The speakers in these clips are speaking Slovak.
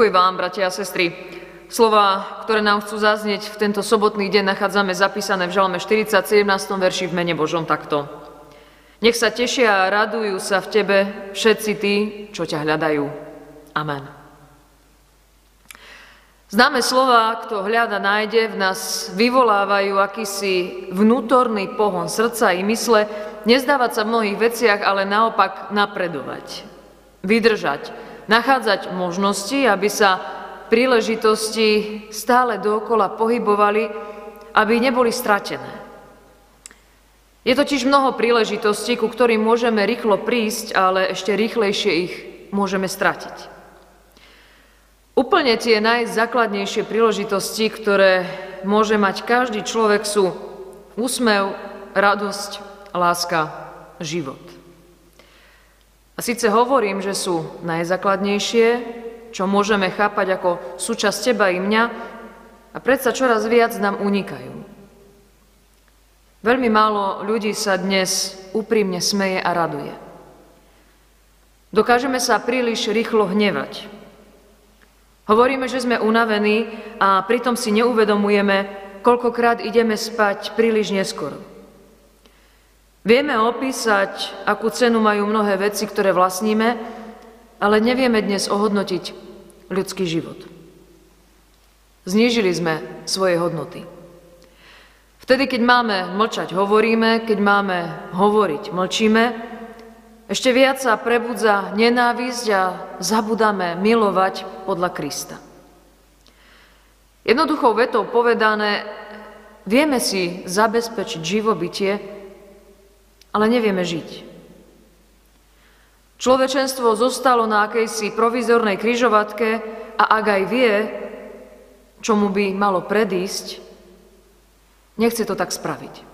Pokoj vám, bratia a sestry. Slova, ktoré nám chcú zaznieť v tento sobotný deň, nachádzame zapísané v Žalme 40, 17. verši v mene Božom takto. Nech sa tešia a radujú sa v Tebe všetci tí, čo ťa hľadajú. Amen. Známe slova, kto hľada, nájde, v nás vyvolávajú akýsi vnútorný pohon srdca i mysle, nezdávať sa v mnohých veciach, ale naopak napredovať, vydržať, nachádzať možnosti, aby sa príležitosti stále dookola pohybovali, aby neboli stratené. Je totiž mnoho príležitostí, ku ktorým môžeme rýchlo prísť, ale ešte rýchlejšie ich môžeme stratiť. Úplne tie najzákladnejšie príležitosti, ktoré môže mať každý človek, sú úsmev, radosť, láska, život. A síce hovorím, že sú najzákladnejšie, čo môžeme chápať ako súčasť teba i mňa, a predsa čoraz viac nám unikajú. Veľmi málo ľudí sa dnes úprimne smeje a raduje. Dokážeme sa príliš rýchlo hnevať. Hovoríme, že sme unavení a pritom si neuvedomujeme, koľkokrát ideme spať príliš neskoro. Vieme opísať, akú cenu majú mnohé veci, ktoré vlastníme, ale nevieme dnes ohodnotiť ľudský život. Znížili sme svoje hodnoty. Vtedy, keď máme mlčať, hovoríme, keď máme hovoriť, mlčíme, ešte viac sa prebudza nenávisť a zabudáme milovať podľa Krista. Jednoduchou vetou povedané, vieme si zabezpečiť živobytie, ale nevieme žiť. Človečenstvo zostalo na akejsi provizornej kryžovatke a ak aj vie, čomu by malo predísť, nechce to tak spraviť.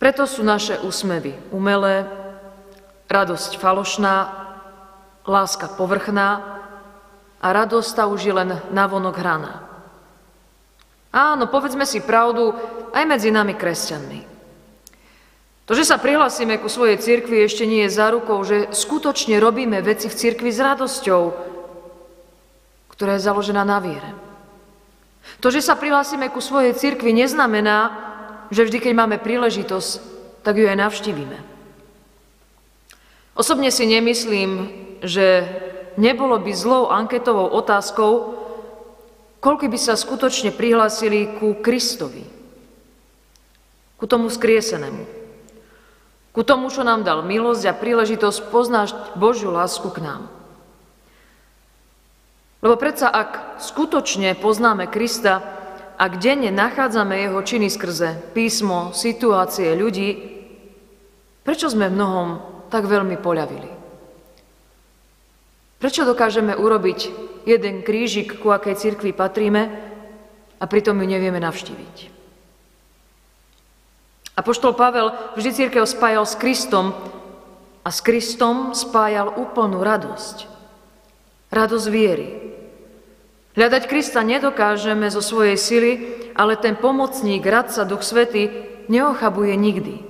Preto sú naše úsmevy umelé, radosť falošná, láska povrchná a radosť tá už je len navonok hraná. Áno, povedzme si pravdu aj medzi nami kresťanmi. To, že sa prihlásime ku svojej cirkvi, ešte nie je zárukou, že skutočne robíme veci v cirkvi s radosťou, ktorá je založená na viere. To, že sa prihlásime ku svojej cirkvi, neznamená, že vždy, keď máme príležitosť, tak ju aj navštívime. Osobne si nemyslím, že nebolo by zlou anketovou otázkou, koľko by sa skutočne prihlásili ku Kristovi, ku tomu skriesenému. Ku tomu, čo nám dal milosť a príležitosť poznať Božiu lásku k nám. Lebo predsa, ak skutočne poznáme Krista, ak denne nachádzame jeho činy skrze písmo, situácie ľudí, prečo sme mnohom tak veľmi poľavili? Prečo dokážeme urobiť jeden krížik, ku akej cirkvi patríme, a pritom ju nevieme navštíviť? Apoštol Pavel vždy církev spájal s Kristom a s Kristom spájal úplnú radosť. Radosť viery. Hľadať Krista nedokážeme zo svojej sily, ale ten pomocník, radca, Duch Svety neochabuje nikdy.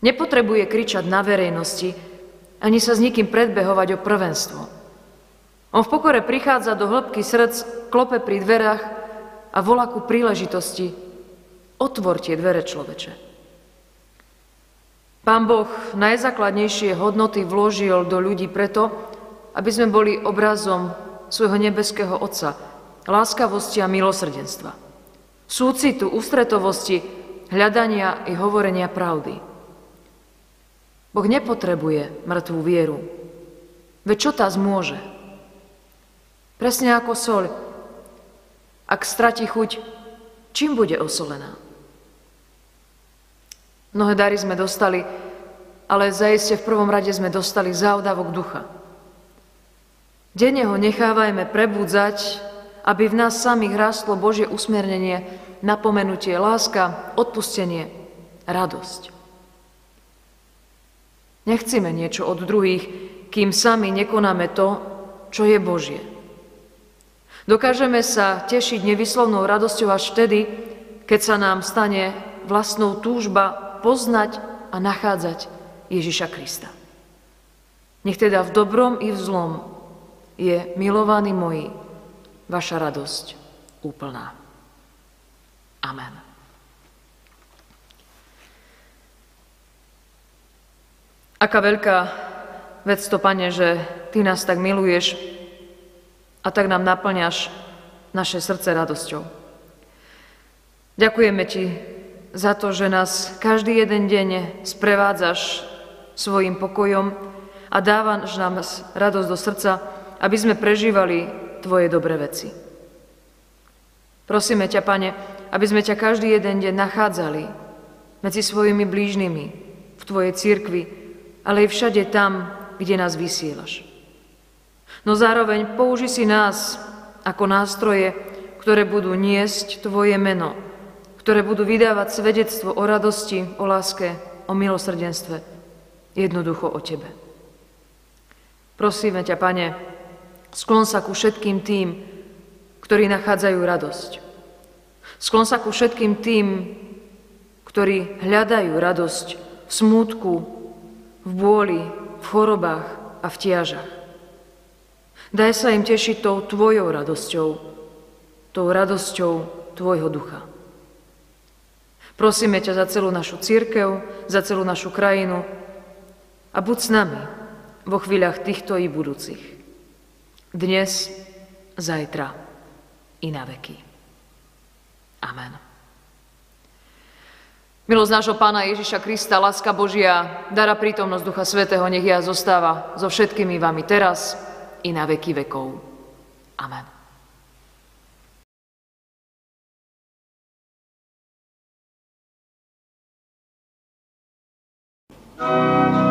Nepotrebuje kričať na verejnosti, ani sa s nikým predbehovať o prvenstvo. On v pokore prichádza do hĺbky srdc, klope pri dverách a volá ku príležitosti, Otvor dvere človeče. Pán Boh najzákladnejšie hodnoty vložil do ľudí preto, aby sme boli obrazom svojho nebeského Otca, láskavosti a milosrdenstva. Súcitu, ústretovosti, hľadania i hovorenia pravdy. Boh nepotrebuje mŕtvú vieru. Veď čo tá zmôže? Presne ako soľ. Ak strati chuť, čím bude osolená? Mnohé dary sme dostali, ale zaiste v prvom rade sme dostali závdavok ducha. Denne ho nechávajme prebudzať, aby v nás samých rástlo Božie usmernenie, napomenutie, láska, odpustenie, radosť. Nechcíme niečo od druhých, kým sami nekonáme to, čo je Božie. Dokážeme sa tešiť nevyslovnou radosťou až vtedy, keď sa nám stane vlastnou túžba poznať a nachádzať Ježiša Krista. Nech teda v dobrom i v zlom je, milovaní moji, vaša radosť úplná. Amen. Aká veľká vec to, Pane, že Ty nás tak miluješ a tak nám naplňaš naše srdce radosťou. Ďakujeme Ti za to, že nás každý jeden deň sprevádzaš svojim pokojom a dávaš nám radosť do srdca, aby sme prežívali Tvoje dobré veci. Prosíme ťa, Pane, aby sme ťa každý jeden deň nachádzali medzi svojimi blížnymi, v Tvojej církvi, ale aj všade tam, kde nás vysielaš. No zároveň použi si nás ako nástroje, ktoré budú niesť Tvoje meno, ktoré budú vydávať svedectvo o radosti, o láske, o milosrdenstve, jednoducho o Tebe. Prosíme ťa, Pane, sklon sa ku všetkým tým, ktorí nachádzajú radosť. Sklon sa ku všetkým tým, ktorí hľadajú radosť v smútku, v bôli, v chorobách a v tiažach. Daj sa im tešiť tou Tvojou radosťou, tou radosťou Tvojho ducha. Prosíme ťa za celú našu církev, za celú našu krajinu a buď s nami, vo chvíľach týchto i budúcich. Dnes, zajtra i na veky. Amen. Milosť nášho Pána Ježiša Krista, láska Božia, dara prítomnosť Ducha Svetého, nech ja zostáva so všetkými vami teraz i na veky vekov. Amen. Música